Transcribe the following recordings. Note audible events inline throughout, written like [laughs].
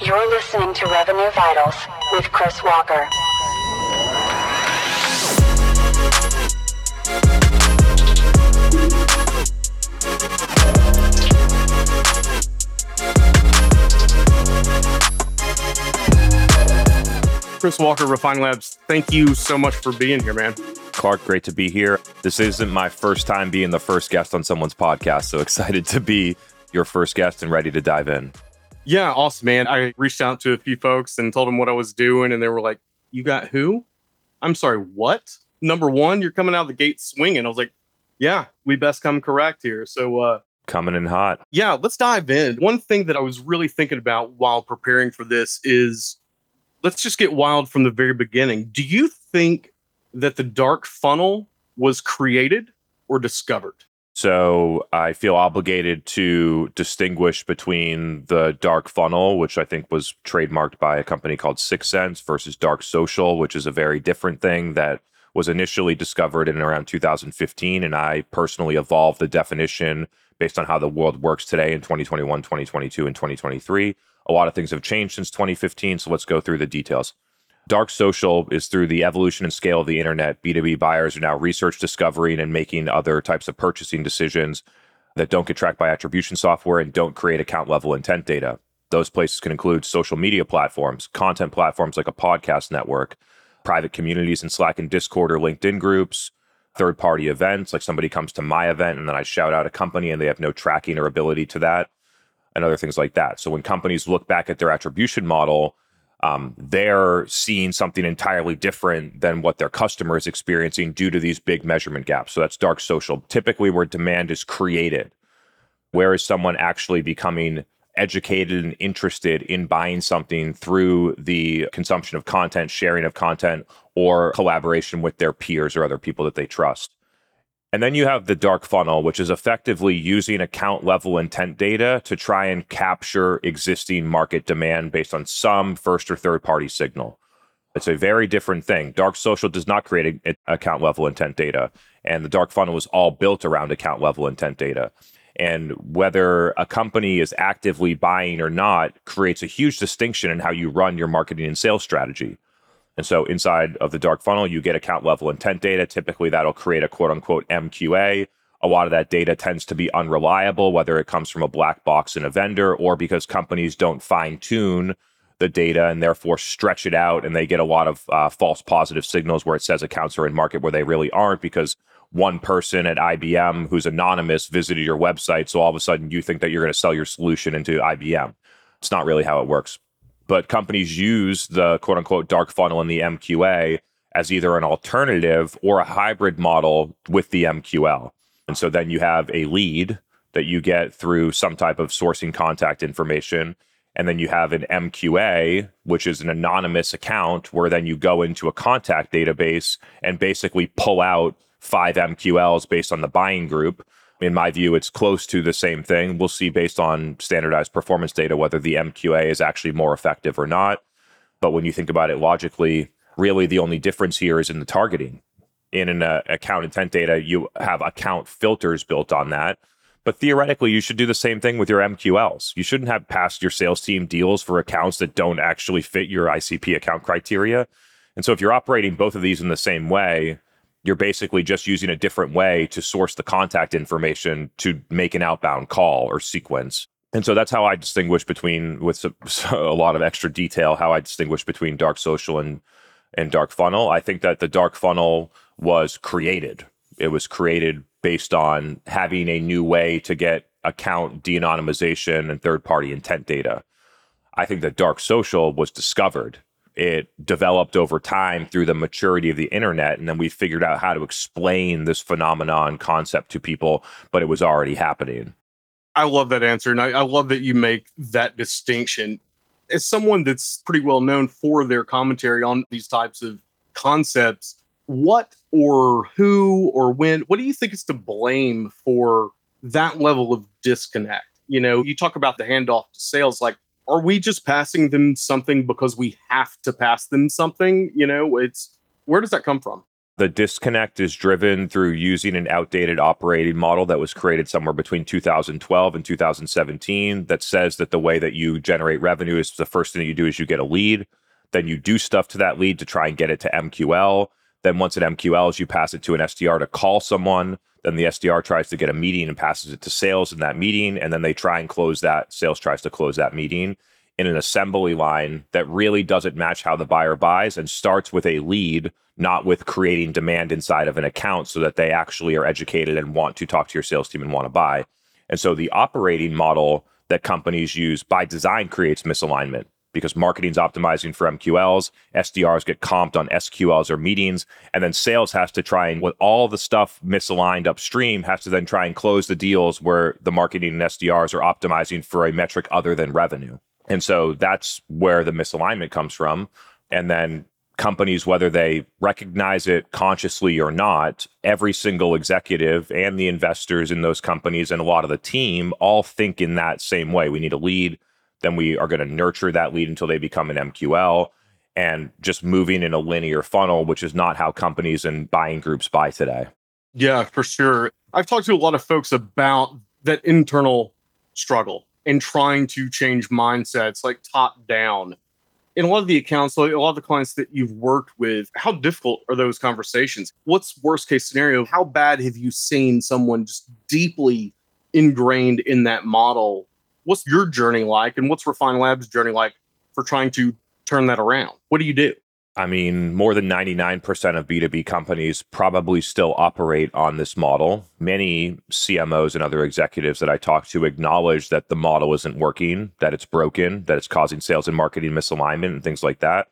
You're listening to Revenue Vitals with Chris Walker. Chris Walker, Refine Labs, thank you so much for being here, man. Clark, great to be here. This isn't my first time being the first guest on someone's podcast, so [laughs] excited to be your first guest and ready to dive in. Yeah, awesome, man. I reached out to a few folks and told them what I was doing, and they were like, You got who? I'm sorry, what? Number one, you're coming out of the gate swinging. I was like, Yeah, we best come correct here. So, uh, Coming in hot. yeah, let's dive in. One thing that I was really thinking about while preparing for this is let's just get wild from the very beginning. Do you think that the dark funnel was created or discovered? So I feel obligated to distinguish between the dark funnel, which I think was trademarked by a company called 6sense, versus dark social, which is a very different thing that was initially discovered in around 2015. And I personally evolved the definition based on how the world works today in 2021, 2022, and 2023. A lot of things have changed since 2015. So let's go through the details. Dark social is through the evolution and scale of the internet. B2B buyers are now research discovering and making other types of purchasing decisions that don't get tracked by attribution software and don't create account level intent data. Those places can include social media platforms, content platforms like a podcast network, private communities in Slack and Discord or LinkedIn groups, third party events, like somebody comes to my event and then I shout out a company and they have no tracking or ability to that, and other things like that. So when companies look back at their attribution model, um, they're seeing something entirely different than what their customer is experiencing due to these big measurement gaps. So that's dark social, typically where demand is created. Where is someone actually becoming educated and interested in buying something through the consumption of content, sharing of content, or collaboration with their peers or other people that they trust? And then you have the dark funnel, which is effectively using account level intent data to try and capture existing market demand based on some first or third party signal. It's a very different thing. Dark social does not create a, a account level intent data, and the dark funnel is all built around account level intent data. And whether a company is actively buying or not creates a huge distinction in how you run your marketing and sales strategy. And so inside of the dark funnel, you get account level intent data. Typically, that'll create a quote unquote MQA. A lot of that data tends to be unreliable, whether it comes from a black box in a vendor or because companies don't fine tune the data and therefore stretch it out and they get a lot of uh, false positive signals where it says accounts are in market where they really aren't because one person at IBM who's anonymous visited your website. So all of a sudden you think that you're going to sell your solution into IBM. It's not really how it works but companies use the quote unquote dark funnel in the MQA as either an alternative or a hybrid model with the MQL. And so then you have a lead that you get through some type of sourcing contact information. And then you have an MQA, which is an anonymous account where then you go into a contact database and basically pull out five MQLs based on the buying group in my view, it's close to the same thing. We'll see based on standardized performance data whether the MQA is actually more effective or not. But when you think about it logically, really the only difference here is in the targeting. In an uh, account intent data, you have account filters built on that. But theoretically, you should do the same thing with your MQLs. You shouldn't have passed your sales team deals for accounts that don't actually fit your ICP account criteria. And so if you're operating both of these in the same way, you're basically just using a different way to source the contact information to make an outbound call or sequence. And so that's how I distinguish between, with a lot of extra detail, how I distinguish between dark social and and dark funnel. I think that the dark funnel was created. It was created based on having a new way to get account de-anonymization and third party intent data. I think that dark social was discovered it developed over time through the maturity of the internet and then we figured out how to explain this phenomenon concept to people but it was already happening I love that answer. And I, I love that you make that distinction. As someone that's pretty well known for their commentary on these types of concepts, what or who or when, what do you think is to blame for that level of disconnect? You know, you talk about the handoff to sales, like are we just passing them something because we have to pass them something? You know, it's where does that come from? The disconnect is driven through using an outdated operating model that was created somewhere between 2012 and 2017 that says that the way that you generate revenue is the first thing that you do is you get a lead, then you do stuff to that lead to try and get it to MQL. Then once it MQLs, you pass it to an SDR to call someone. Then the SDR tries to get a meeting and passes it to sales in that meeting, and then they try and close that. Sales tries to close that meeting in an assembly line that really doesn't match how the buyer buys and starts with a lead, not with creating demand inside of an account so that they actually are educated and want to talk to your sales team and want to buy. And so the operating model that companies use by design creates misalignment because marketing's optimizing for MQLs, SDRs get comped on SQLs or meetings, and then sales has to try and with all the stuff misaligned upstream has to then try and close the deals where the marketing and SDRs are optimizing for a metric other than revenue. And so that's where the misalignment comes from. And then companies, whether they recognize it consciously or not, every single executive and the investors in those companies and a lot of the team all think in that same way. We need a lead, then we are going to nurture that lead until they become an MQL and just moving in a linear funnel, which is not how companies and buying groups buy today. Yeah, for sure. I've talked to a lot of folks about that internal struggle and trying to change mindsets like top down. In a lot of the accounts, a lot of the clients that you've worked with, how difficult are those conversations? What's worst case scenario? How bad have you seen someone just deeply ingrained in that model? What's your journey like? And what's Refine Labs' journey like for trying to turn that around? What do you do? I mean, more than 99% of B2B companies probably still operate on this model. Many CMOs and other executives that I talk to acknowledge that the model isn't working, that it's broken, that it's causing sales and marketing misalignment and things like that.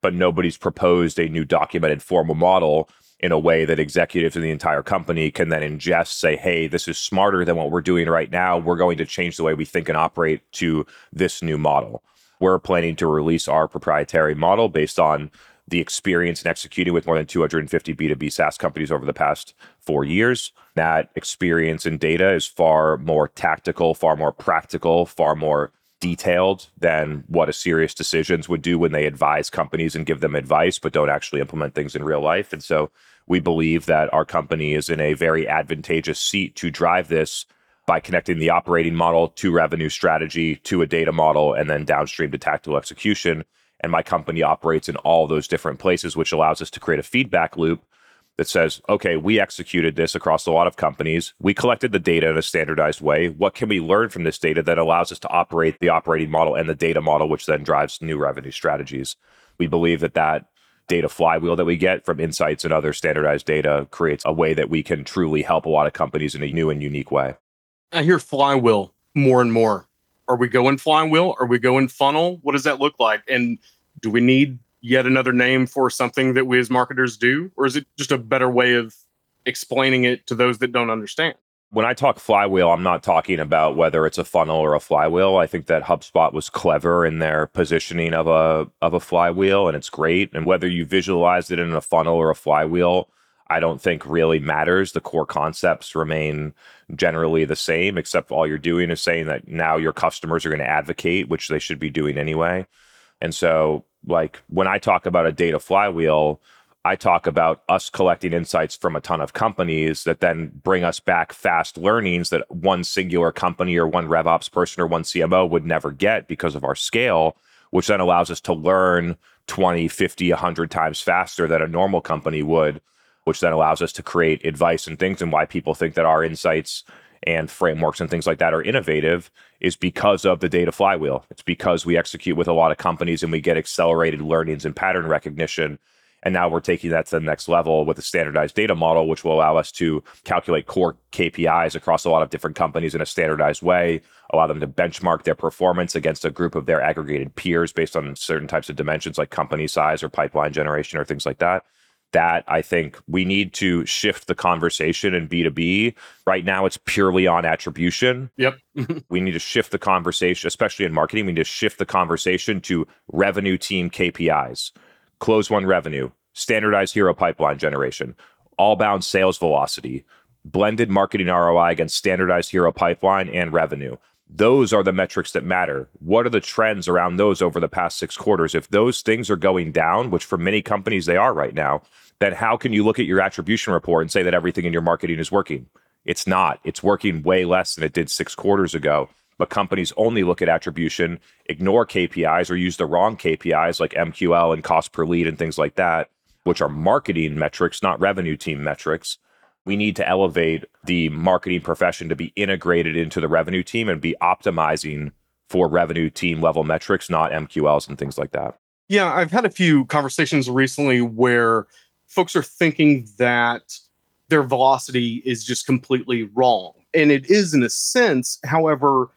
But nobody's proposed a new documented formal model in a way that executives in the entire company can then ingest, say, hey, this is smarter than what we're doing right now. We're going to change the way we think and operate to this new model. We're planning to release our proprietary model based on the experience in executing with more than 250 B2B SaaS companies over the past four years. That experience and data is far more tactical, far more practical, far more detailed than what a SiriusDecisions would do when they advise companies and give them advice, but don't actually implement things in real life. And so we believe that our company is in a very advantageous seat to drive this by connecting the operating model to revenue strategy to a data model and then downstream to tactical execution and my company operates in all those different places, which allows us to create a feedback loop that says, okay, we executed this across a lot of companies. We collected the data in a standardized way. What can we learn from this data that allows us to operate the operating model and the data model, which then drives new revenue strategies? We believe that that data flywheel that we get from insights and other standardized data creates a way that we can truly help a lot of companies in a new and unique way. I hear flywheel more and more are we going flywheel? Are we going funnel? What does that look like? And do we need yet another name for something that we as marketers do? Or is it just a better way of explaining it to those that don't understand? When I talk flywheel, I'm not talking about whether it's a funnel or a flywheel. I think that HubSpot was clever in their positioning of a of a flywheel and it's great. And whether you visualize it in a funnel or a flywheel, I don't think really matters. The core concepts remain generally the same, except all you're doing is saying that now your customers are going to advocate, which they should be doing anyway. And so, like, when I talk about a data flywheel, I talk about us collecting insights from a ton of companies that then bring us back fast learnings that one singular company or one RevOps person or one CMO would never get because of our scale, which then allows us to learn 20, 50, 100 times faster than a normal company would which then allows us to create advice and things and why people think that our insights and frameworks and things like that are innovative is because of the data flywheel. It's because we execute with a lot of companies and we get accelerated learnings and pattern recognition. And now we're taking that to the next level with a standardized data model, which will allow us to calculate core KPIs across a lot of different companies in a standardized way, allow them to benchmark their performance against a group of their aggregated peers based on certain types of dimensions like company size or pipeline generation or things like that that I think we need to shift the conversation in B2B. Right now, it's purely on attribution. Yep. [laughs] [laughs] we need to shift the conversation, especially in marketing. We need to shift the conversation to revenue team KPIs, closed won revenue, standardized hero pipeline generation, all bound sales velocity, blended marketing ROI against standardized hero pipeline and revenue those are the metrics that matter. What are the trends around those over the past six quarters? If those things are going down, which for many companies they are right now, then how can you look at your attribution report and say that everything in your marketing is working? It's not. It's working way less than it did six quarters ago. But companies only look at attribution, ignore KPIs, or use the wrong KPIs like MQL and cost per lead and things like that, which are marketing metrics, not revenue team metrics. We need to elevate the marketing profession to be integrated into the revenue team and be optimizing for revenue team level metrics, not MQLs and things like that. Yeah, I've had a few conversations recently where folks are thinking that their velocity is just completely wrong. And it is in a sense. However,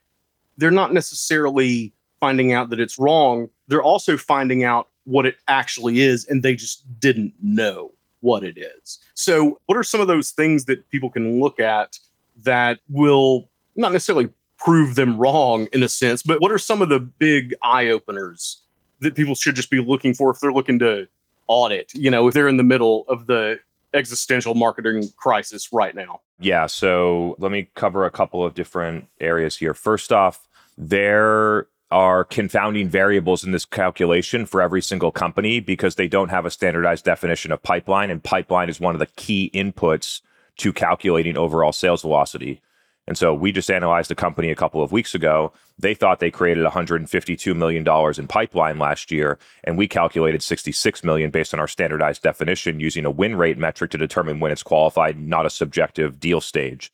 they're not necessarily finding out that it's wrong. They're also finding out what it actually is, and they just didn't know what it is. So, what are some of those things that people can look at that will not necessarily prove them wrong in a sense, but what are some of the big eye openers that people should just be looking for if they're looking to audit, you know, if they're in the middle of the existential marketing crisis right now? Yeah. So let me cover a couple of different areas here. First off, there are confounding variables in this calculation for every single company because they don't have a standardized definition of pipeline, and pipeline is one of the key inputs to calculating overall sales velocity. And so we just analyzed a company a couple of weeks ago. They thought they created $152 million in pipeline last year, and we calculated 66 million based on our standardized definition using a win rate metric to determine when it's qualified, not a subjective deal stage,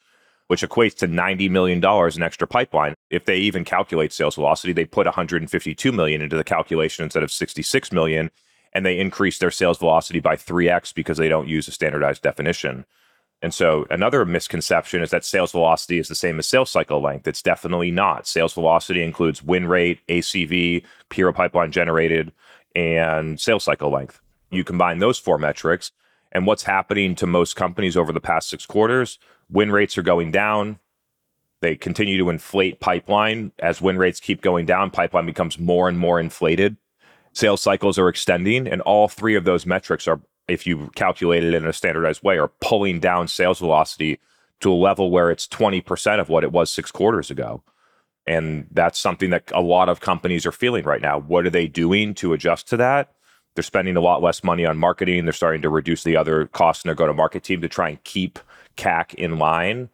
which equates to $90 million in extra pipeline. If they even calculate sales velocity, they put 152 million into the calculation instead of 66 million, and they increase their sales velocity by 3x because they don't use a standardized definition. And so another misconception is that sales velocity is the same as sales cycle length. It's definitely not. Sales velocity includes win rate, ACV, PO pipeline generated, and sales cycle length. You combine those four metrics, and what's happening to most companies over the past six quarters? Win rates are going down. They continue to inflate pipeline. As win rates keep going down, pipeline becomes more and more inflated. Sales cycles are extending, and all three of those metrics are if you calculate it in a standardized way, are pulling down sales velocity to a level where it's 20% of what it was six quarters ago. And that's something that a lot of companies are feeling right now. What are they doing to adjust to that? They're spending a lot less money on marketing. They're starting to reduce the other costs in their go to market team to try and keep CAC in line.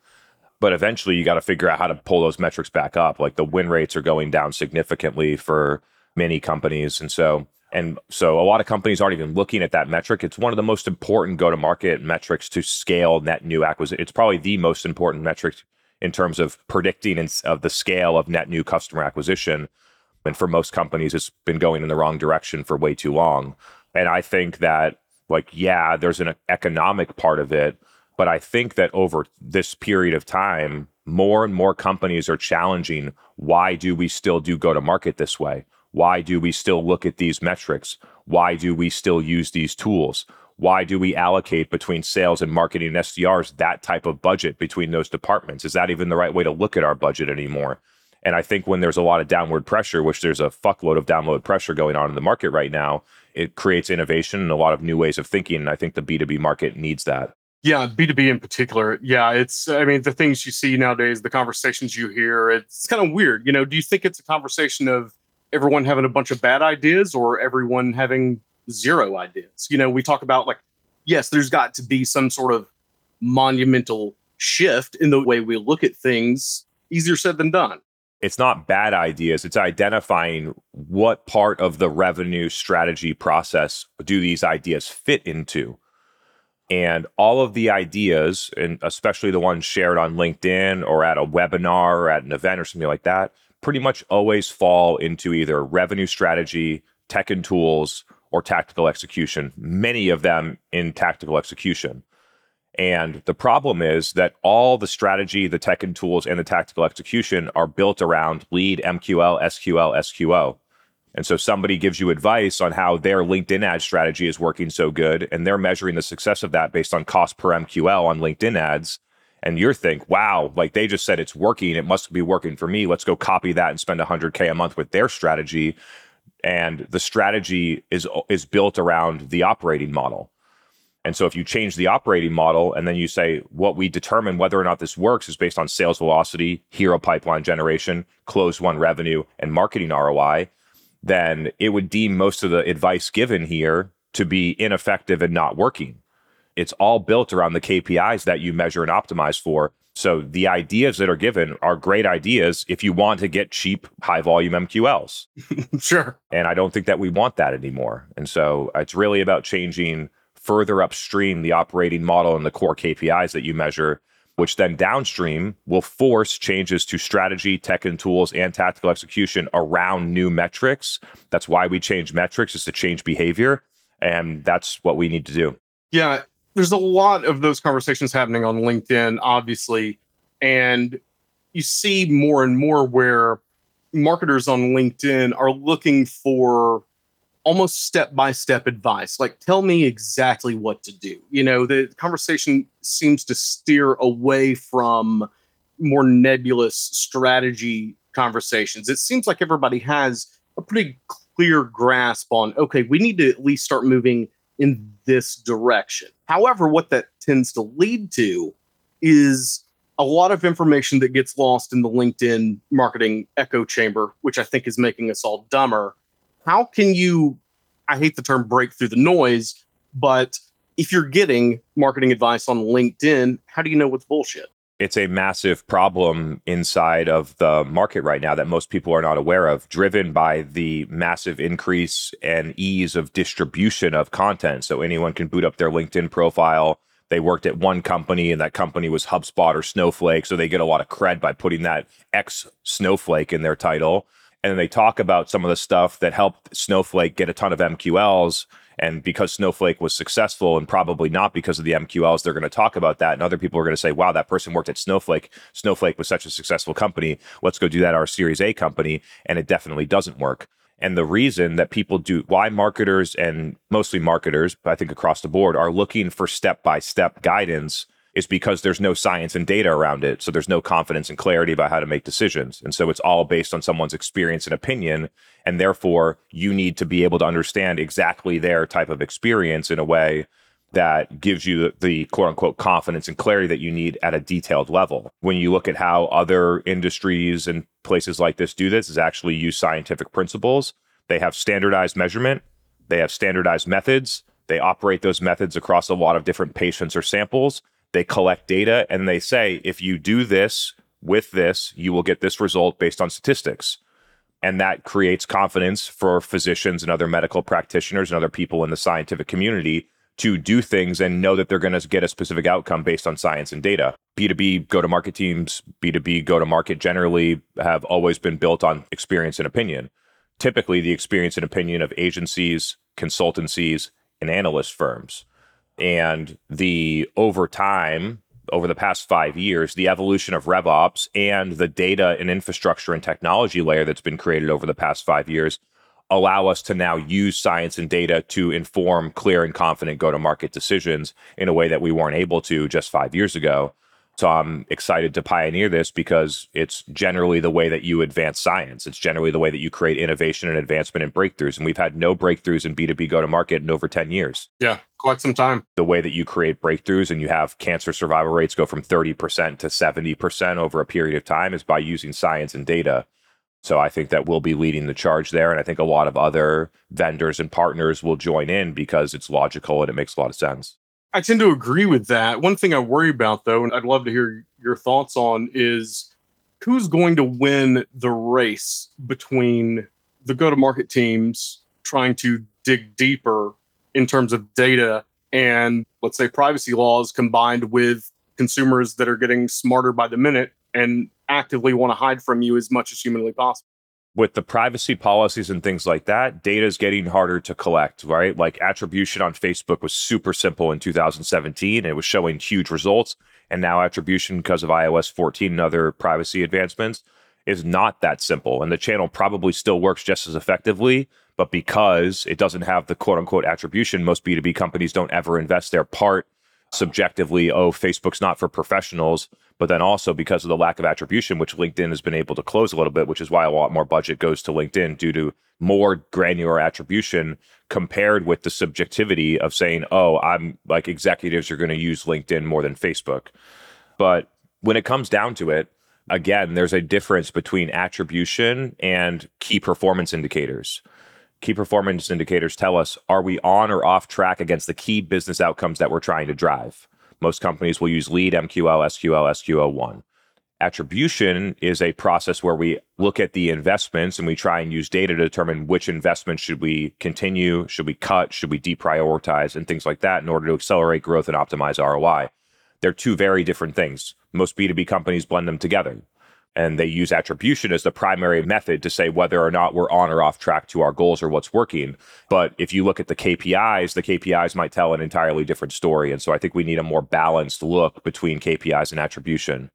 But eventually, you got to figure out how to pull those metrics back up. Like the win rates are going down significantly for many companies. And so and so a lot of companies aren't even looking at that metric. It's one of the most important go to market metrics to scale net new acquisition. It's probably the most important metric in terms of predicting in, of the scale of net new customer acquisition. And for most companies, it's been going in the wrong direction for way too long. And I think that, like, yeah, there's an economic part of it, but I think that over this period of time, more and more companies are challenging why do we still do go to market this way? Why do we still look at these metrics? Why do we still use these tools? Why do we allocate between sales and marketing and SDRs that type of budget between those departments? Is that even the right way to look at our budget anymore? And I think when there's a lot of downward pressure, which there's a fuckload of downward pressure going on in the market right now, it creates innovation and a lot of new ways of thinking. And I think the B2B market needs that. Yeah, B2B in particular. Yeah, it's, I mean, the things you see nowadays, the conversations you hear, it's kind of weird. You know, do you think it's a conversation of everyone having a bunch of bad ideas or everyone having zero ideas. You know, we talk about like, yes, there's got to be some sort of monumental shift in the way we look at things. Easier said than done. It's not bad ideas, it's identifying what part of the revenue strategy process do these ideas fit into. And all of the ideas, and especially the ones shared on LinkedIn or at a webinar or at an event or something like that, pretty much always fall into either revenue strategy, tech and tools, or tactical execution, many of them in tactical execution. And the problem is that all the strategy, the tech and tools, and the tactical execution are built around lead, MQL, SQL, SQO. And so somebody gives you advice on how their LinkedIn ad strategy is working so good, and they're measuring the success of that based on cost per MQL on LinkedIn ads and you think, wow, like they just said it's working, it must be working for me. Let's go copy that and spend 100k a month with their strategy. And the strategy is is built around the operating model. And so if you change the operating model and then you say what we determine whether or not this works is based on sales velocity, hero pipeline generation, closed won revenue, and marketing ROI, then it would deem most of the advice given here to be ineffective and not working It's all built around the KPIs that you measure and optimize for. So the ideas that are given are great ideas if you want to get cheap, high volume MQLs. [laughs] sure. And I don't think that we want that anymore. And so it's really about changing further upstream the operating model and the core KPIs that you measure, which then downstream will force changes to strategy, tech and tools, and tactical execution around new metrics. That's why we change metrics is to change behavior. And that's what we need to do. Yeah, there's a lot of those conversations happening on LinkedIn, obviously. And you see more and more where marketers on LinkedIn are looking for almost step by step advice. Like, tell me exactly what to do. You know, the conversation seems to steer away from more nebulous strategy conversations. It seems like everybody has a pretty clear grasp on, okay, we need to at least start moving in this direction. However, what that tends to lead to is a lot of information that gets lost in the LinkedIn marketing echo chamber, which I think is making us all dumber. How can you, I hate the term break through the noise, but if you're getting marketing advice on LinkedIn, how do you know what's bullshit? It's a massive problem inside of the market right now that most people are not aware of, driven by the massive increase and ease of distribution of content. So anyone can boot up their LinkedIn profile. They worked at one company and that company was HubSpot or Snowflake. So they get a lot of cred by putting that X Snowflake in their title. And they talk about some of the stuff that helped Snowflake get a ton of MQLs and because Snowflake was successful and probably not because of the MQLs, they're going to talk about that. And other people are going to say, wow, that person worked at Snowflake. Snowflake was such a successful company. Let's go do that our Series A company. And it definitely doesn't work. And the reason that people do, why marketers and mostly marketers, I think across the board, are looking for step by step guidance is because there's no science and data around it. So there's no confidence and clarity about how to make decisions. And so it's all based on someone's experience and opinion. And therefore, you need to be able to understand exactly their type of experience in a way that gives you the, quote unquote confidence and clarity that you need at a detailed level. When you look at how other industries and places like this do this, is actually use scientific principles. They have standardized measurement, they have standardized methods, they operate those methods across a lot of different patients or samples they collect data and they say, if you do this with this, you will get this result based on statistics. And that creates confidence for physicians and other medical practitioners and other people in the scientific community to do things and know that they're going to get a specific outcome based on science and data. B2B go to market teams, B2B go to market generally have always been built on experience and opinion. Typically, the experience and opinion of agencies, consultancies, and analyst firms and the over time over the past five years, the evolution of RevOps and the data and infrastructure and technology layer that's been created over the past five years allow us to now use science and data to inform clear and confident go to market decisions in a way that we weren't able to just five years ago. So I'm excited to pioneer this because it's generally the way that you advance science. It's generally the way that you create innovation and advancement and breakthroughs. And we've had no breakthroughs in B2B go to market in over 10 years. Yeah, quite some time. The way that you create breakthroughs and you have cancer survival rates go from 30% to 70% over a period of time is by using science and data. So I think that we'll be leading the charge there. And I think a lot of other vendors and partners will join in because it's logical and it makes a lot of sense. I tend to agree with that. One thing I worry about, though, and I'd love to hear your thoughts on, is who's going to win the race between the go to market teams trying to dig deeper in terms of data and, let's say, privacy laws combined with consumers that are getting smarter by the minute and actively want to hide from you as much as humanly possible with the privacy policies and things like that, data is getting harder to collect, right? Like attribution on Facebook was super simple in 2017. It was showing huge results. And now attribution, because of iOS 14 and other privacy advancements, is not that simple. And the channel probably still works just as effectively. But because it doesn't have the quote unquote attribution, most B2B companies don't ever invest their part subjectively, oh, Facebook's not for professionals, but then also because of the lack of attribution, which LinkedIn has been able to close a little bit, which is why a lot more budget goes to LinkedIn due to more granular attribution compared with the subjectivity of saying, oh, I'm like executives are going to use LinkedIn more than Facebook. But when it comes down to it, again, there's a difference between attribution and key performance indicators key performance indicators tell us are we on or off track against the key business outcomes that we're trying to drive? Most companies will use lead, MQL, SQL, SQL1. Attribution is a process where we look at the investments and we try and use data to determine which investments should we continue, should we cut, should we deprioritize, and things like that in order to accelerate growth and optimize ROI. They're two very different things. Most B2B companies blend them together and they use attribution as the primary method to say whether or not we're on or off track to our goals or what's working. But if you look at the KPIs, the KPIs might tell an entirely different story. And so I think we need a more balanced look between KPIs and attribution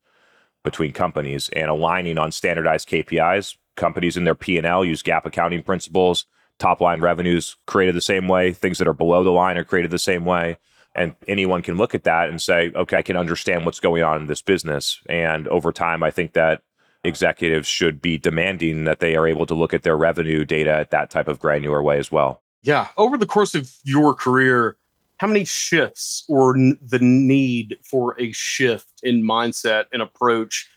between companies and aligning on standardized KPIs. Companies in their P&L use GAAP accounting principles. Top line revenues created the same way. Things that are below the line are created the same way. And anyone can look at that and say, okay, I can understand what's going on in this business. And over time, I think that executives should be demanding that they are able to look at their revenue data at that type of granular way as well. Yeah. Over the course of your career, how many shifts or n- the need for a shift in mindset and approach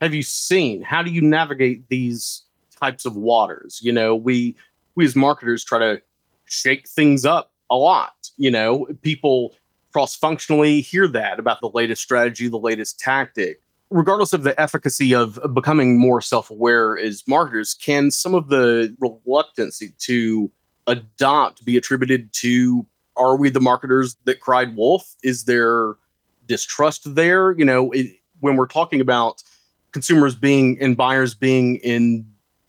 have you seen? How do you navigate these types of waters? You know, we we as marketers try to shake things up a lot. You know, people cross functionally hear that about the latest strategy, the latest tactic. Regardless of the efficacy of becoming more self aware as marketers, can some of the reluctancy to adopt be attributed to are we the marketers that cried wolf? Is there distrust there? You know, it, when we're talking about consumers being and buyers being in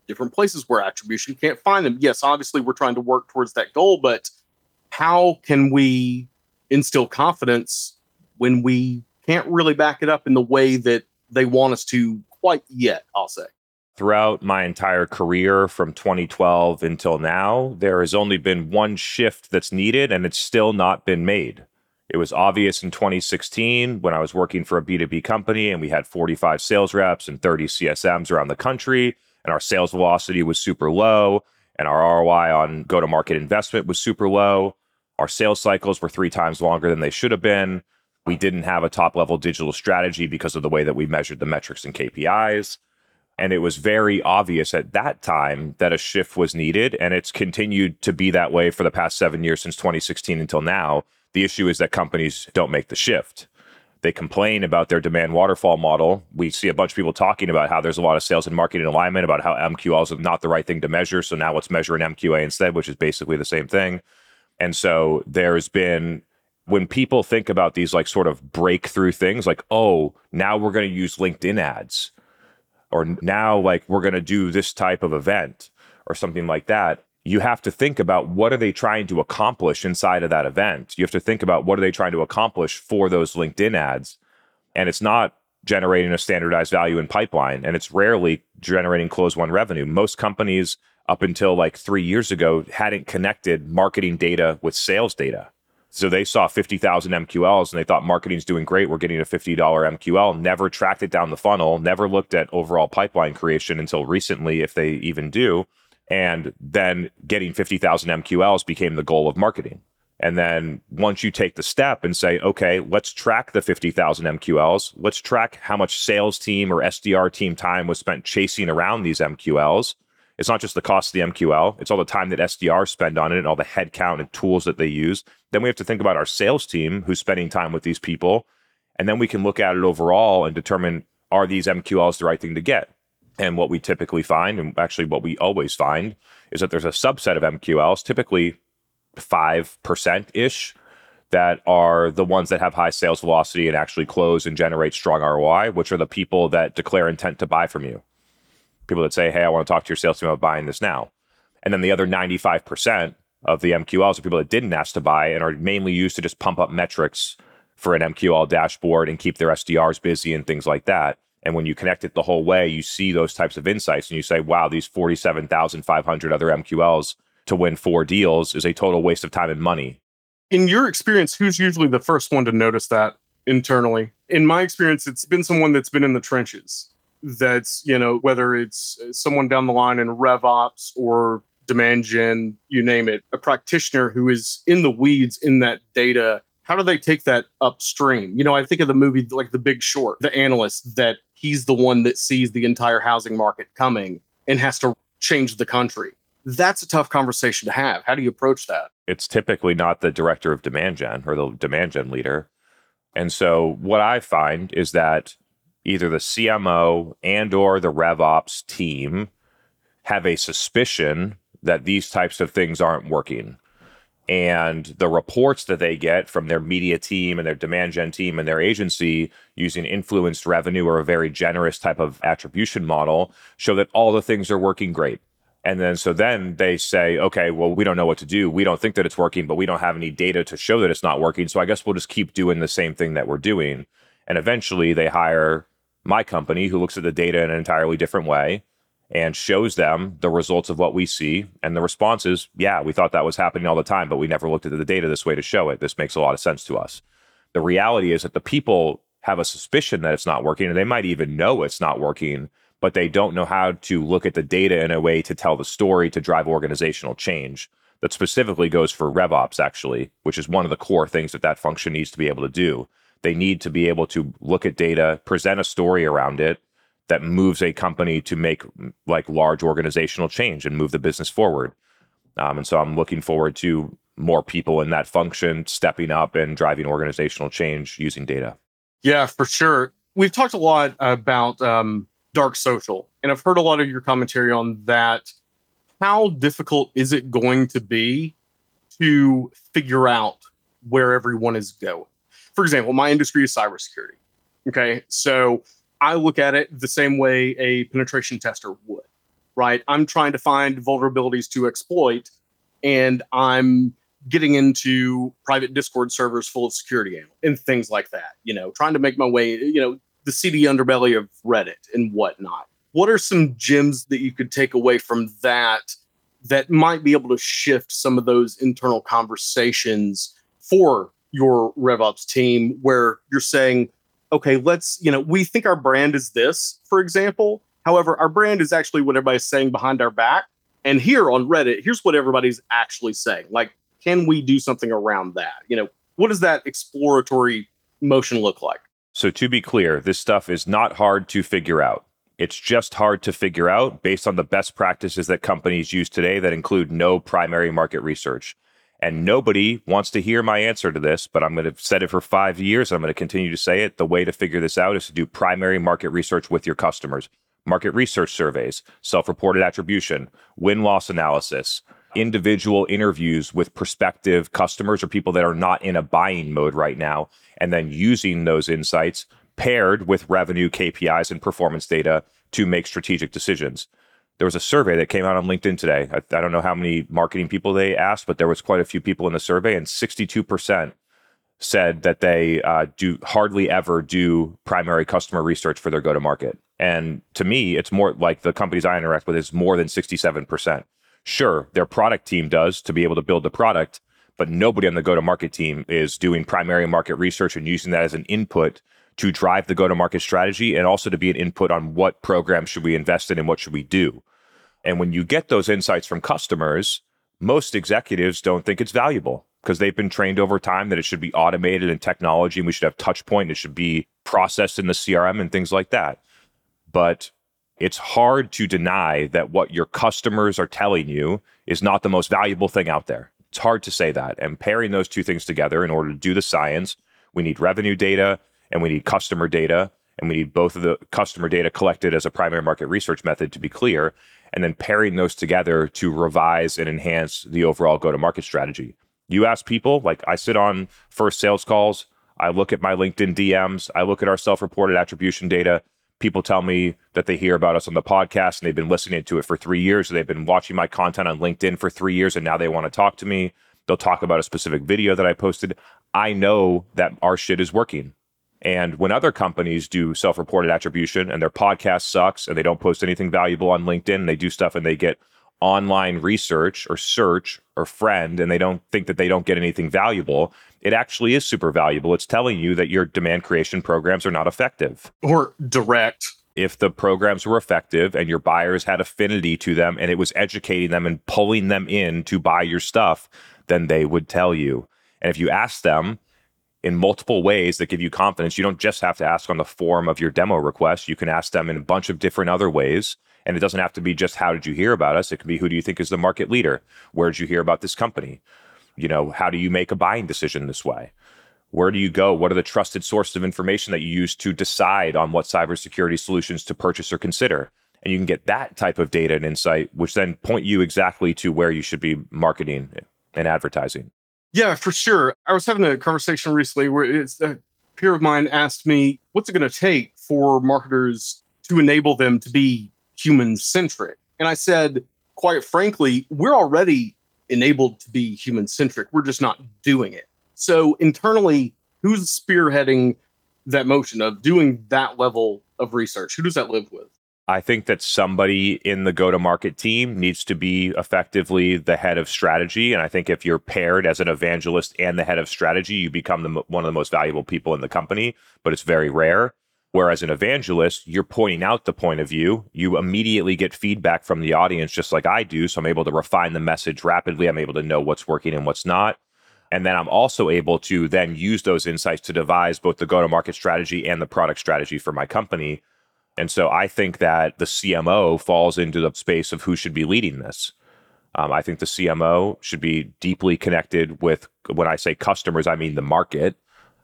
different places where attribution can't find them. Yes, obviously we're trying to work towards that goal, but how can we instill confidence when we can't really back it up in the way that they want us to quite yet, I'll say throughout my entire career from 2012 until now, there has only been one shift that's needed and it's still not been made. It was obvious in 2016 when I was working for a B2B company and we had 45 sales reps and 30 CSMs around the country, and our sales velocity was super low, and our ROI on go to market investment was super low. Our sales cycles were three times longer than they should have been. We didn't have a top level digital strategy because of the way that we measured the metrics and KPIs. And it was very obvious at that time that a shift was needed. And it's continued to be that way for the past seven years since 2016 until now. The issue is that companies don't make the shift. They complain about their demand waterfall model. We see a bunch of people talking about how there's a lot of sales and marketing alignment, about how MQLs are not the right thing to measure. So now let's measure an MQA instead, which is basically the same thing. And so there's been when people think about these like sort of breakthrough things like oh now we're going to use linkedin ads or now like we're going to do this type of event or something like that you have to think about what are they trying to accomplish inside of that event. You have to think about what are they trying to accomplish for those linkedin ads and it's not generating a standardized value in pipeline and it's rarely generating closed won revenue. Most companies up until like 3 years ago hadn't connected marketing data with sales data so they saw 50,000 MQLs and they thought marketing's doing great. We're getting a $50 MQL, never tracked it down the funnel, never looked at overall pipeline creation until recently, if they even do. And then getting 50,000 MQLs became the goal of marketing. And then once you take the step and say, okay, let's track the 50,000 MQLs, let's track how much sales team or SDR team time was spent chasing around these MQLs. It's not just the cost of the MQL, it's all the time that SDRs spend on it and all the headcount and tools that they use. Then we have to think about our sales team who's spending time with these people. And then we can look at it overall and determine are these MQLs the right thing to get? And what we typically find, and actually what we always find, is that there's a subset of MQLs, typically 5% ish, that are the ones that have high sales velocity and actually close and generate strong ROI, which are the people that declare intent to buy from you people that say, hey, I want to talk to your sales team about buying this now. And then the other 95% of the MQLs are people that didn't ask to buy and are mainly used to just pump up metrics for an MQL dashboard and keep their SDRs busy and things like that. And when you connect it the whole way, you see those types of insights and you say, wow, these 47,500 other MQLs to win four deals is a total waste of time and money. In your experience, who's usually the first one to notice that internally? In my experience, it's been someone that's been in the trenches that's you know whether it's uh, someone down the line in RevOps or demand gen, you name it, a practitioner who is in the weeds in that data. How do they take that upstream? You know, I think of the movie like The Big Short, the analyst that he's the one that sees the entire housing market coming and has to change the country. That's a tough conversation to have. How do you approach that? It's typically not the director of demand gen or the demand gen leader. And so what I find is that either the CMO and or the RevOps team have a suspicion that these types of things aren't working. And the reports that they get from their media team and their demand gen team and their agency using influenced revenue or a very generous type of attribution model show that all the things are working great. And then so then they say, okay, well, we don't know what to do. We don't think that it's working, but we don't have any data to show that it's not working. So I guess we'll just keep doing the same thing that we're doing. And eventually they hire my company who looks at the data in an entirely different way and shows them the results of what we see. And the response is, yeah, we thought that was happening all the time, but we never looked at the data this way to show it. This makes a lot of sense to us. The reality is that the people have a suspicion that it's not working, and they might even know it's not working, but they don't know how to look at the data in a way to tell the story to drive organizational change. That specifically goes for RevOps, actually, which is one of the core things that that function needs to be able to do. They need to be able to look at data, present a story around it, that moves a company to make like large organizational change and move the business forward. Um, and so I'm looking forward to more people in that function stepping up and driving organizational change using data. Yeah, for sure. We've talked a lot about um, dark social, and I've heard a lot of your commentary on that. How difficult is it going to be to figure out where everyone is going? For example, my industry is cybersecurity. Okay. So I look at it the same way a penetration tester would, right? I'm trying to find vulnerabilities to exploit, and I'm getting into private Discord servers full of security and things like that. You know, trying to make my way, you know, the seedy underbelly of Reddit and whatnot. What are some gems that you could take away from that that might be able to shift some of those internal conversations for your RevOps team where you're saying, okay, let's, you know, we think our brand is this, for example. However, our brand is actually what everybody's saying behind our back. And here on Reddit, here's what everybody's actually saying. Like, can we do something around that? You know, what does that exploratory motion look like? So, to be clear, this stuff is not hard to figure out. It's just hard to figure out based on the best practices that companies use today that include no primary market research. And nobody wants to hear my answer to this, but I'm going to said it for five years. I'm going to continue to say it. The way to figure this out is to do primary market research with your customers, market research surveys, self reported attribution, win loss analysis, individual interviews with prospective customers or people that are not in a buying mode right now, and then using those insights paired with revenue KPIs and performance data to make strategic decisions there was a survey that came out on LinkedIn today. I, I, don't know how many marketing people they asked, but there was quite a few people in the survey, and 62% said that they uh, do hardly ever do primary customer research for their go to market. And to me, it's more like the companies I interact with is more than 67%. Sure, their product team does to be able to build the product, but nobody on the go to market team is doing primary market research and using that as an input to drive the go to market strategy and also to be an input on what program should we invest in and what should we do. And when you get those insights from customers, most executives don't think it's valuable because they've been trained over time that it should be automated and technology and we should have touch point, it should be processed in the CRM and things like that. But it's hard to deny that what your customers are telling you is not the most valuable thing out there. It's hard to say that. And pairing those two things together in order to do the science, we need revenue data and we need customer data and we need both of the customer data collected as a primary market research method to be clear and then pairing those together to revise and enhance the overall go to market strategy. You ask people like i sit on first sales calls i look at my linkedin dms i look at our self-reported attribution data. People tell me that they hear about us on the podcast and they've been listening to it for three years they've been watching my content on linkedin for three years and now they want to talk to me. They'll talk about a specific video that i posted. I know that our shit is working and when other companies do self reported attribution and their podcast sucks and they don't post anything valuable on LinkedIn and they do stuff and they get online research or search or friend and they don't think that they don't get anything valuable, it actually is super valuable. It's telling you that your demand creation programs are not effective or direct. If the programs were effective and your buyers had affinity to them and it was educating them and pulling them in to buy your stuff, then they would tell you. And if you ask them, in multiple ways that give you confidence. You don't just have to ask on the form of your demo request. You can ask them in a bunch of different other ways. And it doesn't have to be just how did you hear about us? It can be who do you think is the market leader? Where did you hear about this company? You know, how do you make a buying decision this way? Where do you go? What are the trusted sources of information that you use to decide on what cybersecurity solutions to purchase or consider? And you can get that type of data and insight, which then point you exactly to where you should be marketing and advertising. Yeah, for sure. I was having a conversation recently where it's a peer of mine asked me, what's it going to take for marketers to enable them to be human centric? And I said, quite frankly, we're already enabled to be human centric. We're just not doing it. So internally, who's spearheading that motion of doing that level of research? Who does that live with? I think that somebody in the go to market team needs to be effectively the head of strategy. And I think if you're paired as an evangelist and the head of strategy, you become the, one of the most valuable people in the company, but it's very rare. Whereas an evangelist, you're pointing out the point of view. You immediately get feedback from the audience, just like I do. So I'm able to refine the message rapidly. I'm able to know what's working and what's not. And then I'm also able to then use those insights to devise both the go to market strategy and the product strategy for my company and so I think that the CMO falls into the space of who should be leading this. Um, I think the CMO should be deeply connected with, when I say customers, I mean the market.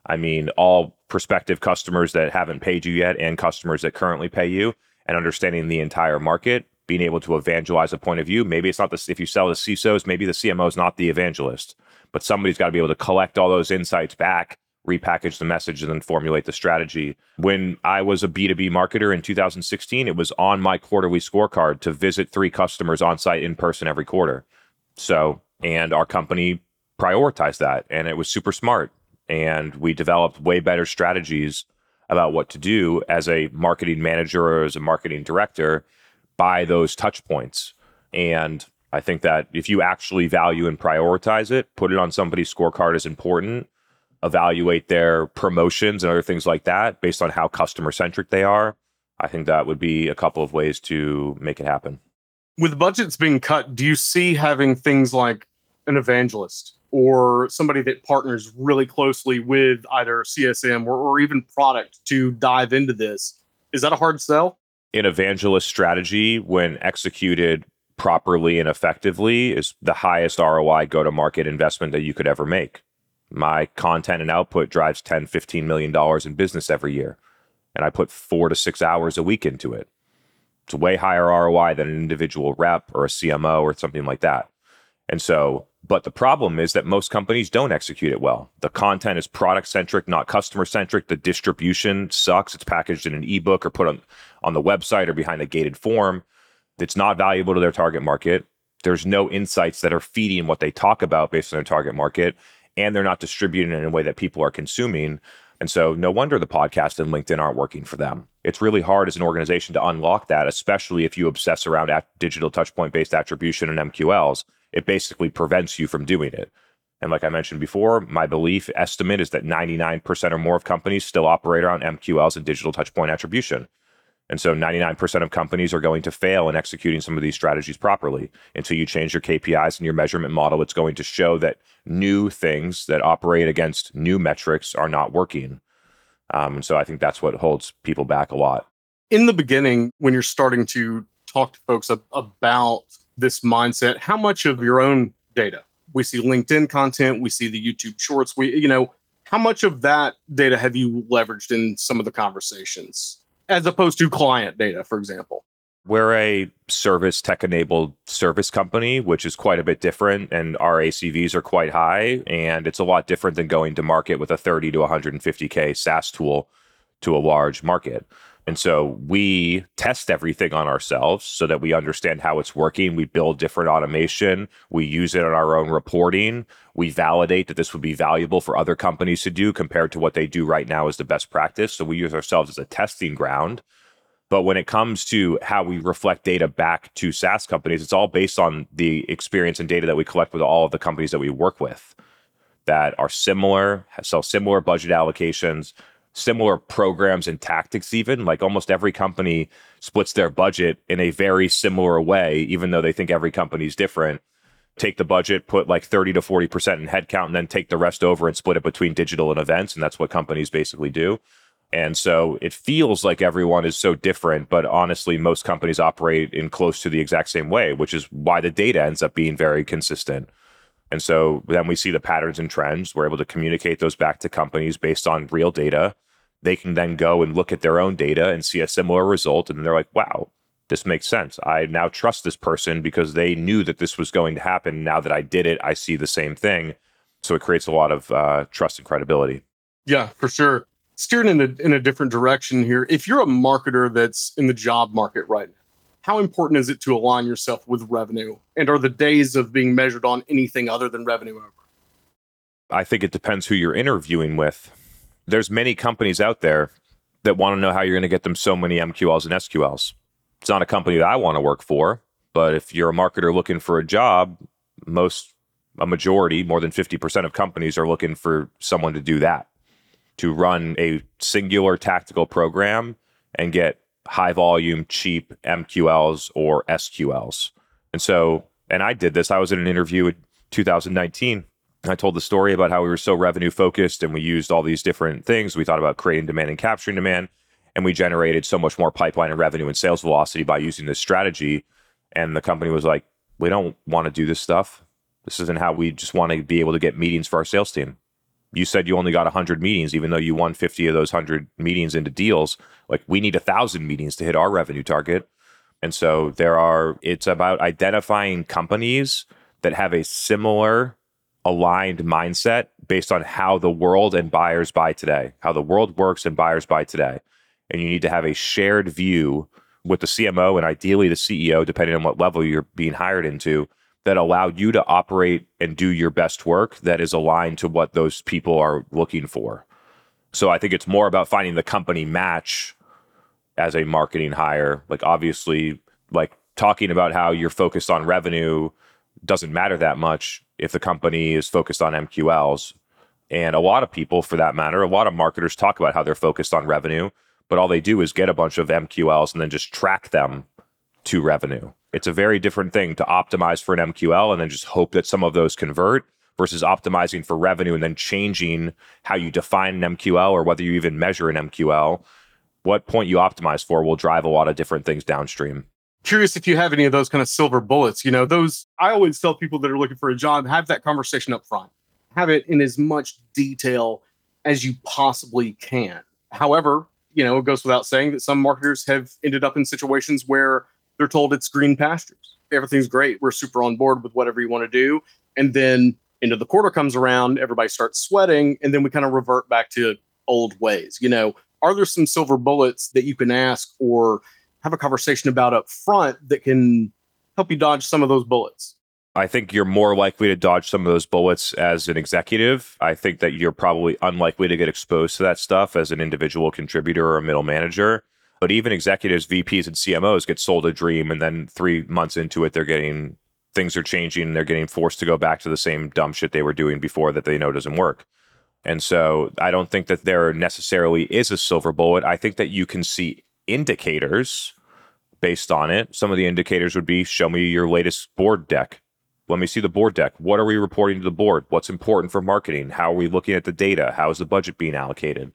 I mean all prospective customers that haven't paid you yet and customers that currently pay you, and understanding the entire market, being able to evangelize a point of view. Maybe it's not the, if you sell the CISOs, maybe the CMO is not the evangelist, but somebody's got to be able to collect all those insights back repackage the message and then formulate the strategy. When I was a B2B marketer in 2016, it was on my quarterly scorecard to visit three customers on site in person every quarter. So, and our company prioritized that and it was super smart. And we developed way better strategies about what to do as a marketing manager or as a marketing director by those touch points. And I think that if you actually value and prioritize it, put it on somebody's scorecard as important evaluate their promotions and other things like that based on how customer centric they are. I think that would be a couple of ways to make it happen. With budgets being cut, do you see having things like an evangelist or somebody that partners really closely with either CSM or, or even product to dive into this? Is that a hard sell? An evangelist strategy, when executed properly and effectively, is the highest ROI go to market investment that you could ever make my content and output drives 10 15 million dollars in business every year. And i put four to six hours a week into it. It's way higher roi than an individual rep or a cmo or something like that. And so but the problem is that most companies don't execute it well. The content is product centric not customer centric the distribution sucks. It's packaged in an ebook or put on on the website or behind a gated form. It's not valuable to their target market. There's no insights that are feeding what they talk about based on their target market and they're not distributing in a way that people are consuming. And so, no wonder the podcast and LinkedIn aren't working for them. It's really hard as an organization to unlock that, especially if you obsess around digital touchpoint based attribution and MQLs. It basically prevents you from doing it. And like I mentioned before, my belief estimate is that 99% or more of companies still operate around MQLs and digital touchpoint attribution. And so 99% of companies are going to fail in executing some of these strategies properly. Until you change your KPIs and your measurement model, it's going to show that new things that operate against new metrics are not working. Um, and so I think that's what holds people back a lot. In the beginning, when you're starting to talk to folks ab- about this mindset, how much of your own data? We see LinkedIn content, we see the YouTube shorts, we, you know, how much of that data have you leveraged in some of the conversations? As opposed to client data, for example? We're a service tech enabled service company, which is quite a bit different, and our ACVs are quite high. And it's a lot different than going to market with a 30 to 150K SaaS tool to a large market. And so we test everything on ourselves so that we understand how it's working. We build different automation. We use it in our own reporting. We validate that this would be valuable for other companies to do compared to what they do right now as the best practice. So we use ourselves as a testing ground. But when it comes to how we reflect data back to SaaS companies, it's all based on the experience and data that we collect with all of the companies that we work with that are similar, sell similar budget allocations, similar programs and tactics even like almost every company splits their budget in a very similar way even though they think every company is different take the budget put like 30 to 40% in headcount and then take the rest over and split it between digital and events and that's what companies basically do And so it feels like everyone is so different, but honestly, most companies operate in close to the exact same way, which is why the data ends up being very consistent. And so then we see the patterns and trends. We're able to communicate those back to companies based on real data. They can then go and look at their own data and see a similar result. And they're like, wow, this makes sense. I now trust this person because they knew that this was going to happen. Now that I did it, I see the same thing. So it creates a lot of uh, trust and credibility. Yeah, for sure. Steering in a, in a different direction here. If you're a marketer that's in the job market right now, how important is it to align yourself with revenue? And are the days of being measured on anything other than revenue over? I think it depends who you're interviewing with. There's many companies out there that want to know how you're going to get them so many MQLs and SQLs. It's not a company that I want to work for, but if you're a marketer looking for a job, most a majority, more than 50% of companies are looking for someone to do that, to run a singular tactical program and get high volume, cheap MQLs or SQLs. And so, and I did this. I was in an interview in 2019. I told the story about how we were so revenue focused and we used all these different things. We thought about creating demand and capturing demand, and we generated so much more pipeline and revenue and sales velocity by using this strategy. And the company was like, we don't want to do this stuff. This isn't how we just want to be able to get meetings for our sales team. You said you only got 100 meetings, even though you won 50 of those 100 meetings into deals. Like we need a thousand meetings to hit our revenue target. And so there are, it's about identifying companies that have a similar aligned mindset based on how the world and buyers buy today, how the world works and buyers buy today. And you need to have a shared view with the CMO and ideally the CEO, depending on what level you're being hired into, that allow you to operate and do your best work that is aligned to what those people are looking for. So I think it's more about finding the company match as a marketing hire. Like obviously, like talking about how you're focused on revenue doesn't matter that much if the company is focused on MQLs. And a lot of people, for that matter, a lot of marketers talk about how they're focused on revenue, but all they do is get a bunch of MQLs and then just track them to revenue. It's a very different thing to optimize for an MQL and then just hope that some of those convert versus optimizing for revenue and then changing how you define an MQL or whether you even measure an MQL. What point you optimize for will drive a lot of different things downstream. Curious if you have any of those kind of silver bullets. You know, those I always tell people that are looking for a job, have that conversation up front. Have it in as much detail as you possibly can. However, you know, it goes without saying that some marketers have ended up in situations where they're told it's green pastures. Everything's great. We're super on board with whatever you want to do. And then into the quarter comes around, everybody starts sweating, and then we kind of revert back to old ways. You know, are there some silver bullets that you can ask or have a conversation about up front that can help you dodge some of those bullets? I think you're more likely to dodge some of those bullets as an executive. I think that you're probably unlikely to get exposed to that stuff as an individual contributor or a middle manager. But even executives, VPs, and CMOs get sold a dream, and then three months into it, they're getting things are changing. And they're getting forced to go back to the same dumb shit they were doing before that they know doesn't work. And so I don't think that there necessarily is a silver bullet. I think that you can see indicators based on it. Some of the indicators would be show me your latest board deck. Let me see the board deck. What are we reporting to the board? What's important for marketing? How are we looking at the data? How is the budget being allocated?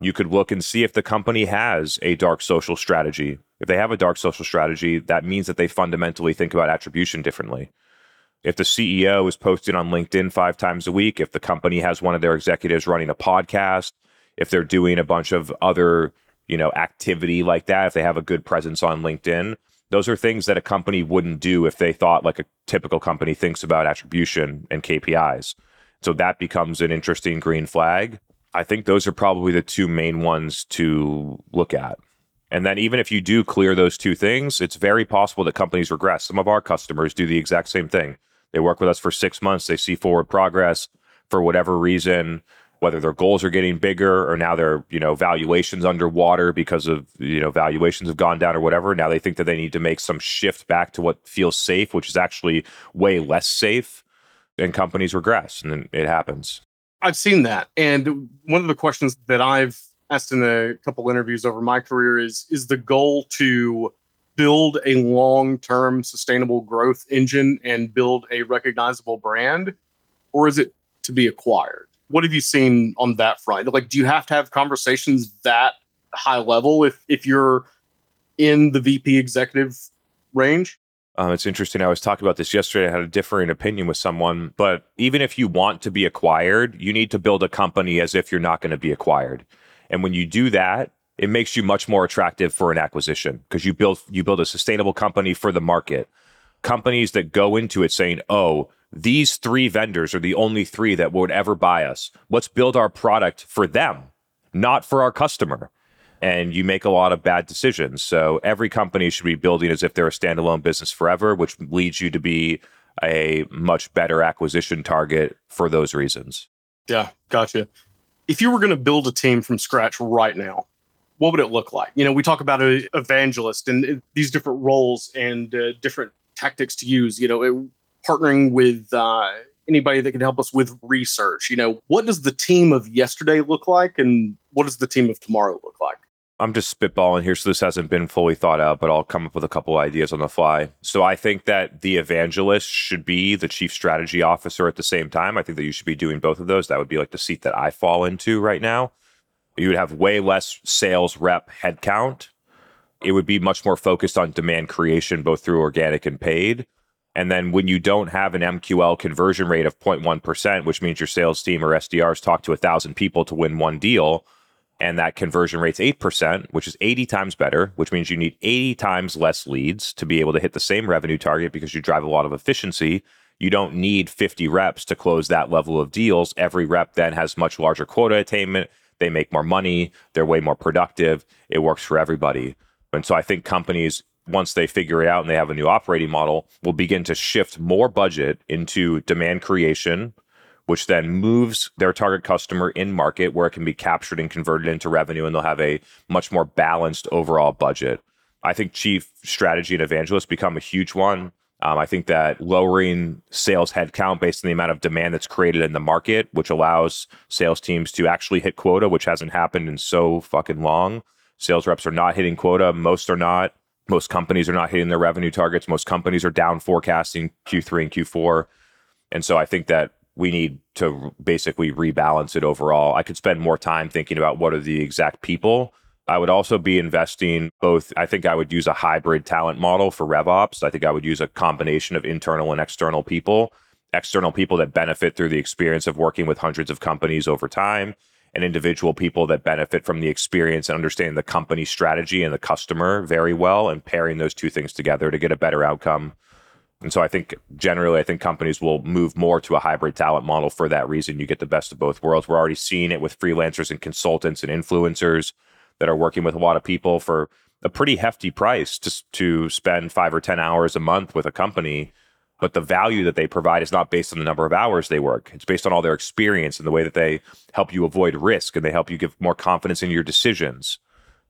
You could look and see if the company has a dark social strategy. If they have a dark social strategy, that means that they fundamentally think about attribution differently. If the CEO is posting on LinkedIn five times a week, if the company has one of their executives running a podcast, if they're doing a bunch of other, you know, activity like that, if they have a good presence on LinkedIn, those are things that a company wouldn't do if they thought like a typical company thinks about attribution and KPIs. So that becomes an interesting green flag. I think those are probably the two main ones to look at. And then even if you do clear those two things, it's very possible that companies regress. Some of our customers do the exact same thing. They work with us for six months, they see forward progress for whatever reason, whether their goals are getting bigger or now their, you know, valuations underwater because of, you know, valuations have gone down or whatever. Now they think that they need to make some shift back to what feels safe, which is actually way less safe. And companies regress and then it happens. I've seen that. And one of the questions that I've asked in a couple interviews over my career is is the goal to build a long-term sustainable growth engine and build a recognizable brand or is it to be acquired? What have you seen on that front? Like, do you have to have conversations that high level if if you're in the VP executive range? Um, it's interesting. I was talking about this yesterday. I had a differing opinion with someone, but even if you want to be acquired, you need to build a company as if you're not going to be acquired. And when you do that, it makes you much more attractive for an acquisition because you build you build a sustainable company for the market. Companies that go into it saying, "Oh, these three vendors are the only three that would ever buy us. Let's build our product for them, not for our customer." And you make a lot of bad decisions. So every company should be building as if they're a standalone business forever, which leads you to be a much better acquisition target for those reasons. Yeah, gotcha. If you were going to build a team from scratch right now, what would it look like? You know, we talk about an evangelist and uh, these different roles and uh, different tactics to use. You know, it, partnering with uh, anybody that can help us with research. You know, what does the team of yesterday look like, and what does the team of tomorrow look like? I'm just spitballing here, so this hasn't been fully thought out, but I'll come up with a couple ideas on the fly. So I think that the evangelist should be the chief strategy officer at the same time. I think that you should be doing both of those. That would be like the seat that I fall into right now you would have way less sales rep headcount. It would be much more focused on demand creation, both through organic and paid. And then when you don't have an MQL conversion rate of 0.1%, which means your sales team or SDRs talk to a thousand people to win one deal, and that conversion rate's 8%, which is 80 times better, which means you need 80 times less leads to be able to hit the same revenue target because you drive a lot of efficiency. You don't need 50 reps to close that level of deals. Every rep then has much larger quota attainment they make more money, they're way more productive, it works for everybody. And so I think companies, once they figure it out and they have a new operating model, will begin to shift more budget into demand creation, which then moves their target customer in market where it can be captured and converted into revenue, and they'll have a much more balanced overall budget. I think chief strategy and evangelist become a huge one. Um, I think that lowering sales headcount based on the amount of demand that's created in the market, which allows sales teams to actually hit quota, which hasn't happened in so fucking long. Sales reps are not hitting quota. Most are not. Most companies are not hitting their revenue targets. Most companies are down forecasting Q3 and Q4. And so I think that we need to basically rebalance it overall. I could spend more time thinking about what are the exact people I would also be investing both. I think I would use a hybrid talent model for RevOps. I think I would use a combination of internal and external people, external people that benefit through the experience of working with hundreds of companies over time, and individual people that benefit from the experience and understanding the company strategy and the customer very well, and pairing those two things together to get a better outcome. And so I think generally, I think companies will move more to a hybrid talent model for that reason. You get the best of both worlds. We're already seeing it with freelancers and consultants and influencers that are working with a lot of people for a pretty hefty price just to spend five or 10 hours a month with a company. But the value that they provide is not based on the number of hours they work. It's based on all their experience and the way that they help you avoid risk and they help you give more confidence in your decisions.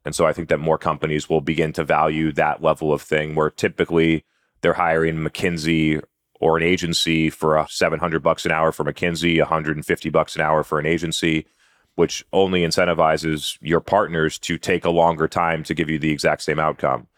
And so I think that more companies will begin to value that level of thing where typically they're hiring McKinsey or an agency for a 700 bucks an hour for McKinsey, 150 bucks an hour for an agency which only incentivizes your partners to take a longer time to give you the exact same outcome.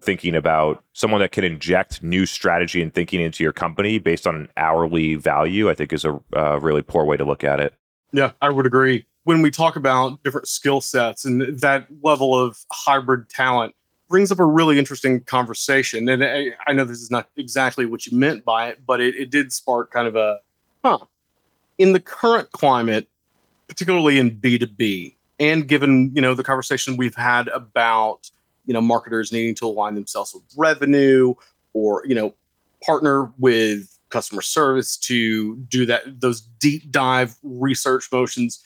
Thinking about someone that can inject new strategy and thinking into your company based on an hourly value, I think is a, a really poor way to look at it. Yeah, I would agree. When we talk about different skill sets and that level of hybrid talent, brings up a really interesting conversation. And I, I, know this is not exactly what you meant by it, but it, it did spark kind of a, huh. In the current climate, particularly in B2B. And given, you know, the conversation we've had about, you know, marketers needing to align themselves with revenue or, you know, partner with customer service to do that those deep dive research motions.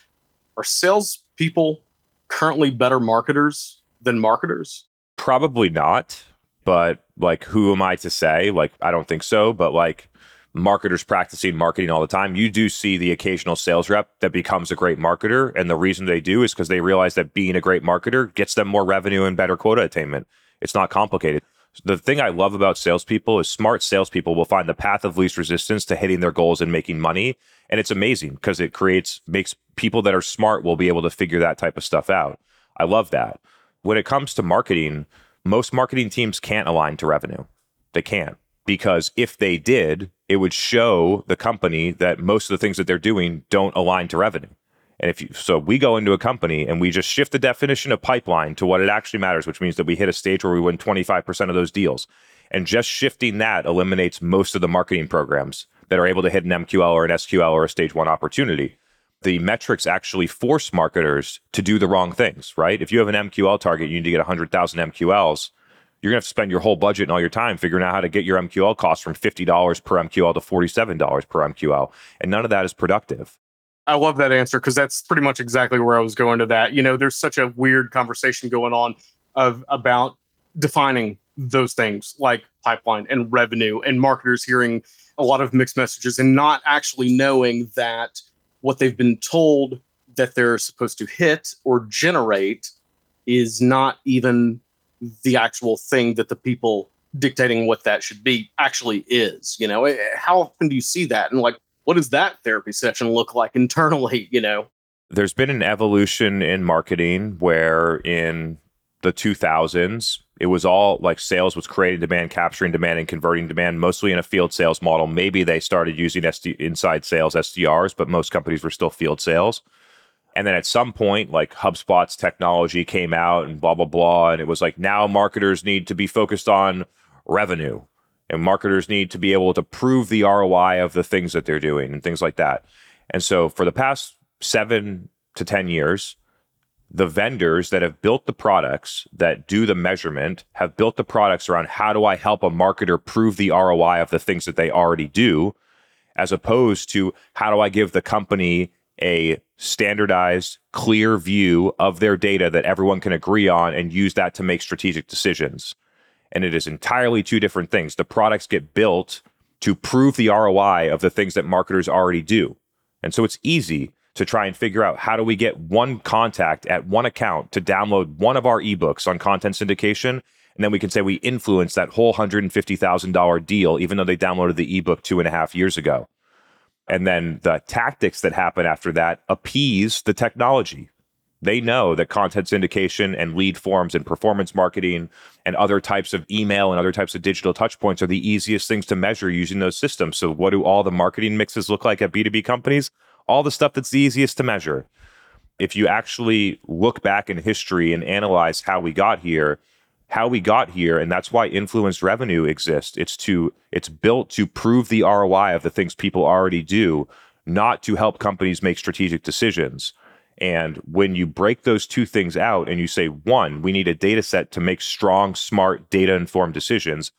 Are salespeople currently better marketers than marketers? Probably not but like who am i to say? Like i don't think so but like marketers practicing marketing all the time, you do see the occasional sales rep that becomes a great marketer. And the reason they do is because they realize that being a great marketer gets them more revenue and better quota attainment. It's not complicated. The thing I love about salespeople is smart salespeople will find the path of least resistance to hitting their goals and making money. And it's amazing because it creates, makes people that are smart will be able to figure that type of stuff out. I love that. When it comes to marketing, most marketing teams can't align to revenue. They can't because if they did, it would show the company that most of the things that they're doing don't align to revenue. And if you, so we go into a company and we just shift the definition of pipeline to what it actually matters, which means that we hit a stage where we win 25% of those deals. And just shifting that eliminates most of the marketing programs that are able to hit an MQL or an SQL or a stage one opportunity. The metrics actually force marketers to do the wrong things, right? If you have an MQL target, you need to get 100,000 MQLs. You're to have to spend your whole budget and all your time figuring out how to get your MQL cost from $50 per MQL to $47 per MQL. And none of that is productive. I love that answer because that's pretty much exactly where I was going to that. You know, there's such a weird conversation going on of about defining those things like pipeline and revenue and marketers hearing a lot of mixed messages and not actually knowing that what they've been told that they're supposed to hit or generate is not even the actual thing that the people dictating what that should be actually is. You know, eh, how often do you see that? And like, what does that therapy session look like [laughs] internally? You know, there's been an evolution in marketing where in the 2000s it was all like sales was creating demand capturing demand and converting demand mostly in a field sales model maybe they started using SD, inside sales sdrs but most companies were still field sales and then at some point like hubspot's technology came out and blah blah blah and it was like now marketers need to be focused on revenue and marketers need to be able to prove the ROI of the things that they're doing and things like that. And so for the past seven to 10 years, the vendors that have built the products that do the measurement have built the products around how do I help a marketer prove the ROI of the things that they already do, as opposed to how do I give the company a standardized, clear view of their data that everyone can agree on and use that to make strategic decisions and it is entirely two different things. The products get built to prove the ROI of the things that marketers already do. And so it's easy to try and figure out how do we get one contact at one account to download one of our ebooks on content syndication. And then we can say we influence that whole $150,000 deal, even though they downloaded the ebook two and a half years ago. And then the tactics that happen after that appease the technology they know that content syndication and lead forms and performance marketing and other types of email and other types of digital touchpoints are the easiest things to measure using those systems. So, what do all the marketing mixes look like at B2B companies? All the stuff that's the easiest to measure. If you actually look back in history and analyze how we got here, how we got here, and that's why influenced revenue exists. It's to it's built to prove the ROI of the things people already do, not to help companies make strategic decisions. And when you break those two things out and you say, one, we need a data set to make strong, smart, data informed decisions.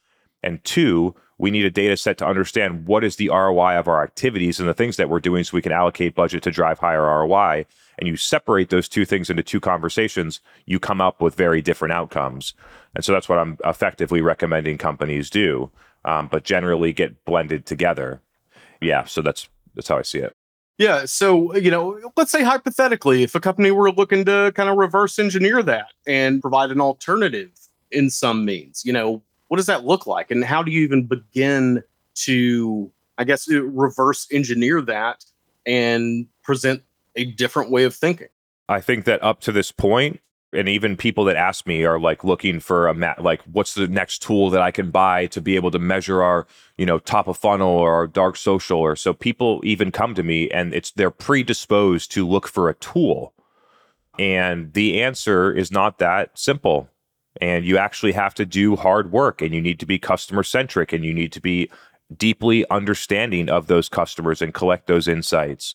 And two, we need a data set to understand what is the ROI of our activities and the things that we're doing so we can allocate budget to drive higher ROI. And you separate those two things into two conversations, you come up with very different outcomes. And so that's what I'm effectively recommending companies do, um, but generally get blended together. Yeah, so that's that's how I see it. Yeah. So, you know, let's say hypothetically, if a company were looking to kind of reverse engineer that and provide an alternative in some means, you know, what does that look like? And how do you even begin to, I guess, reverse engineer that and present a different way of thinking? I think that up to this point, and even people that ask me are like looking for a mat like what's the next tool that i can buy to be able to measure our you know top of funnel or our dark social or so people even come to me and it's they're predisposed to look for a tool. And the answer is not that simple. And you actually have to do hard work and you need to be customer centric and you need to be deeply understanding of those customers and collect those insights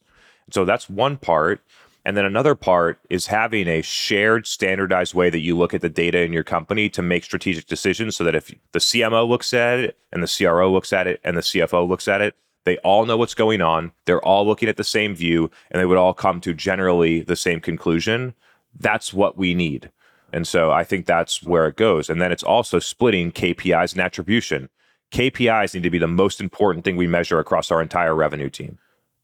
so that's one part and then another part is having a shared standardized way that you look at the data in your company to make strategic decisions so that if the CMO looks at it and the CRO looks at it and the CFO looks at it, they all know what's going on. They're all looking at the same view and they would all come to generally the same conclusion. That's what we need. And so I think that's where it goes. And then it's also splitting KPIs and attribution. KPIs need to be the most important thing we measure across our entire revenue team.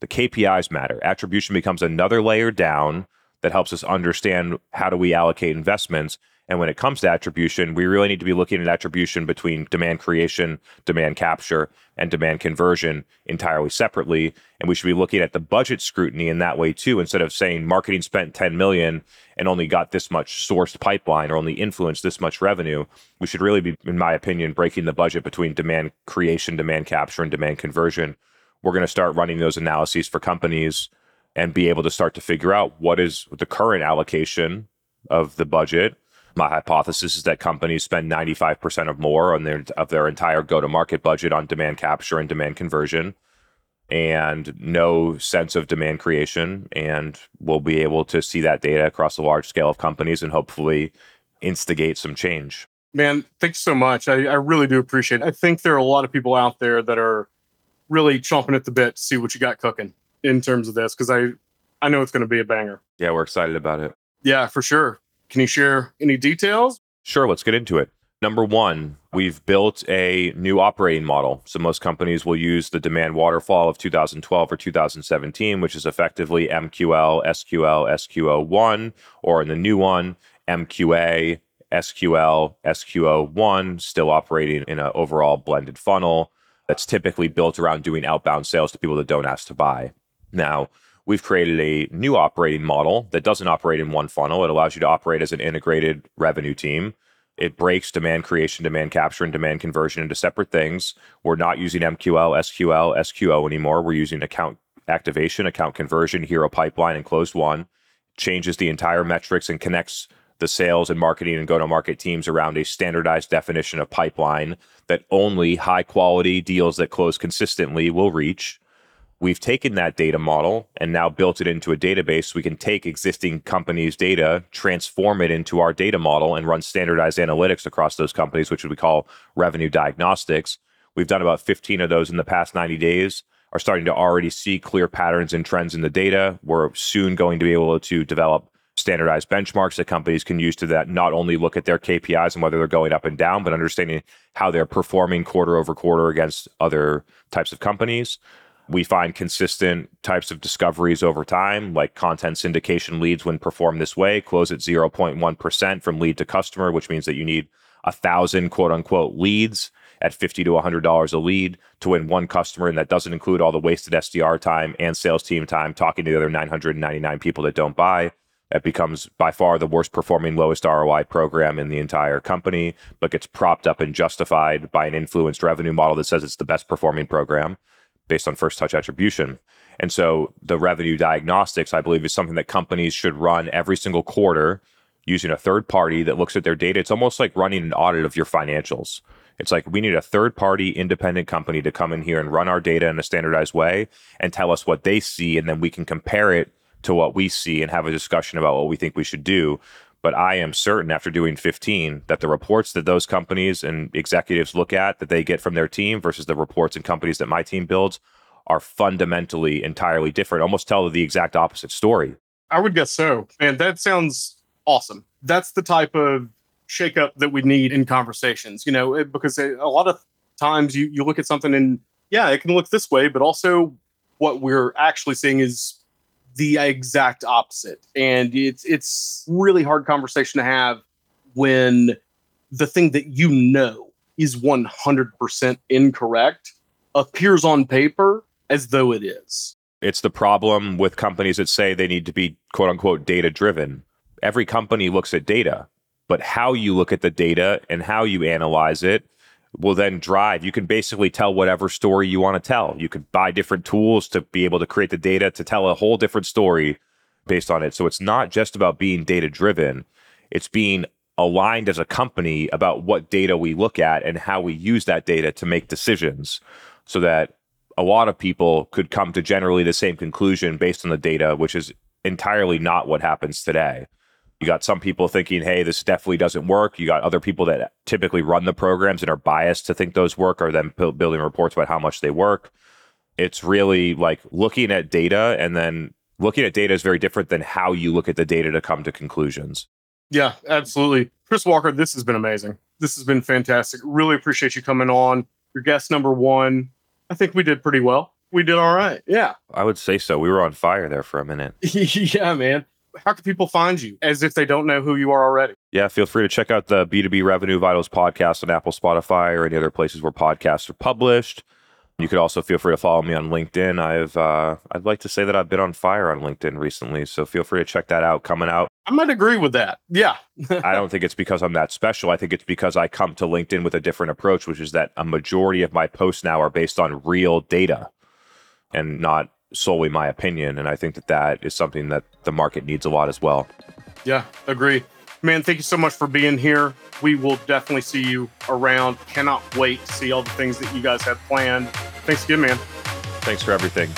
The KPIs matter. Attribution becomes another layer down that helps us understand how do we allocate investments. And when it comes to attribution, we really need to be looking at attribution between demand creation, demand capture, and demand conversion entirely separately. And we should be looking at the budget scrutiny in that way too, instead of saying marketing spent 10 million and only got this much sourced pipeline or only influenced this much revenue. We should really be, in my opinion, breaking the budget between demand creation, demand capture, and demand conversion. We're going to start running those analyses for companies and be able to start to figure out what is the current allocation of the budget my hypothesis is that companies spend 95% of more on their of their entire go-to-market budget on demand capture and demand conversion and no sense of demand creation and we'll be able to see that data across a large scale of companies and hopefully instigate some change. Man, thanks so much. I, I really do appreciate it. I think there are a lot of people out there that are really chomping at the bit to see what you got cooking in terms of this because I I know it's going to be a banger. Yeah, we're excited about it. Yeah, for sure. Can you share any details? Sure, let's get into it. Number one, we've built a new operating model. So most companies will use the demand waterfall of 2012 or 2017, which is effectively MQL, SQL, SQO1, or in the new one, MQA, SQL, SQO1, still operating in an overall blended funnel that's typically built around doing outbound sales to people that don't ask to buy. Now, we've created a new operating model that doesn't operate in one funnel. It allows you to operate as an integrated revenue team. It breaks demand creation, demand capture, and demand conversion into separate things. We're not using MQL, SQL, SQO anymore. We're using account activation, account conversion, hero pipeline, and closed won. Changes the entire metrics and connects the sales and marketing and go to market teams around a standardized definition of pipeline that only high quality deals that close consistently will reach. We've taken that data model and now built it into a database. We can take existing companies' data, transform it into our data model, and run standardized analytics across those companies, which we call revenue diagnostics. We've done about 15 of those in the past 90 days, are starting to already see clear patterns and trends in the data. We're soon going to be able to develop standardized benchmarks that companies can use to that not only look at their KPIs and whether they're going up and down, but understanding how they're performing quarter over quarter against other types of companies. We find consistent types of discoveries over time, like content syndication leads when performed this way, close at 0.1% from lead to customer, which means that you need a thousand quote unquote leads at 50 to $100 a lead to win one customer. And that doesn't include all the wasted SDR time and sales team time talking to the other 999 people that don't buy. That becomes by far the worst performing, lowest ROI program in the entire company, but gets propped up and justified by an influenced revenue model that says it's the best performing program based on first touch attribution. And so the revenue diagnostics, I believe, is something that companies should run every single quarter using a third party that looks at their data. It's almost like running an audit of your financials. It's like we need a third party independent company to come in here and run our data in a standardized way and tell us what they see. And then we can compare it to what we see and have a discussion about what we think we should do. But I am certain after doing 15 that the reports that those companies and executives look at that they get from their team versus the reports and companies that my team builds are fundamentally entirely different, almost tell the exact opposite story. I would guess so. And that sounds awesome. That's the type of shakeup that we need in conversations, you know, because a lot of times you, you look at something and yeah, it can look this way, but also what we're actually seeing is the exact opposite. And it's it's really hard conversation to have when the thing that you know is 100% incorrect appears on paper as though it is. It's the problem with companies that say they need to be quote unquote data driven. Every company looks at data, but how you look at the data and how you analyze it will then drive. You can basically tell whatever story you want to tell. You could buy different tools to be able to create the data to tell a whole different story based on it. So it's not just about being data driven, it's being aligned as a company about what data we look at and how we use that data to make decisions so that a lot of people could come to generally the same conclusion based on the data, which is entirely not what happens today. You got some people thinking, hey, this definitely doesn't work. You got other people that typically run the programs and are biased to think those work, or then building reports about how much they work. It's really like looking at data, and then looking at data is very different than how you look at the data to come to conclusions. Yeah, absolutely. Chris Walker, this has been amazing. This has been fantastic. Really appreciate you coming on. Your guest number one. I think we did pretty well. We did all right. Yeah. I would say so. We were on fire there for a minute. [laughs] yeah, man how can people find you as if they don't know who you are already? Yeah, feel free to check out the B2B Revenue Vitals podcast on Apple, Spotify, or any other places where podcasts are published. You could also feel free to follow me on LinkedIn. I've uh, I'd like to say that I've been on fire on LinkedIn recently, so feel free to check that out. Coming out. I might agree with that. Yeah. [laughs] I don't think it's because I'm that special. I think it's because I come to LinkedIn with a different approach, which is that a majority of my posts now are based on real data and not solely my opinion. And I think that that is something that the market needs a lot as well. Yeah, agree. Man, thank you so much for being here. We will definitely see you around. Cannot wait to see all the things that you guys have planned. Thanks again, man. Thanks for everything.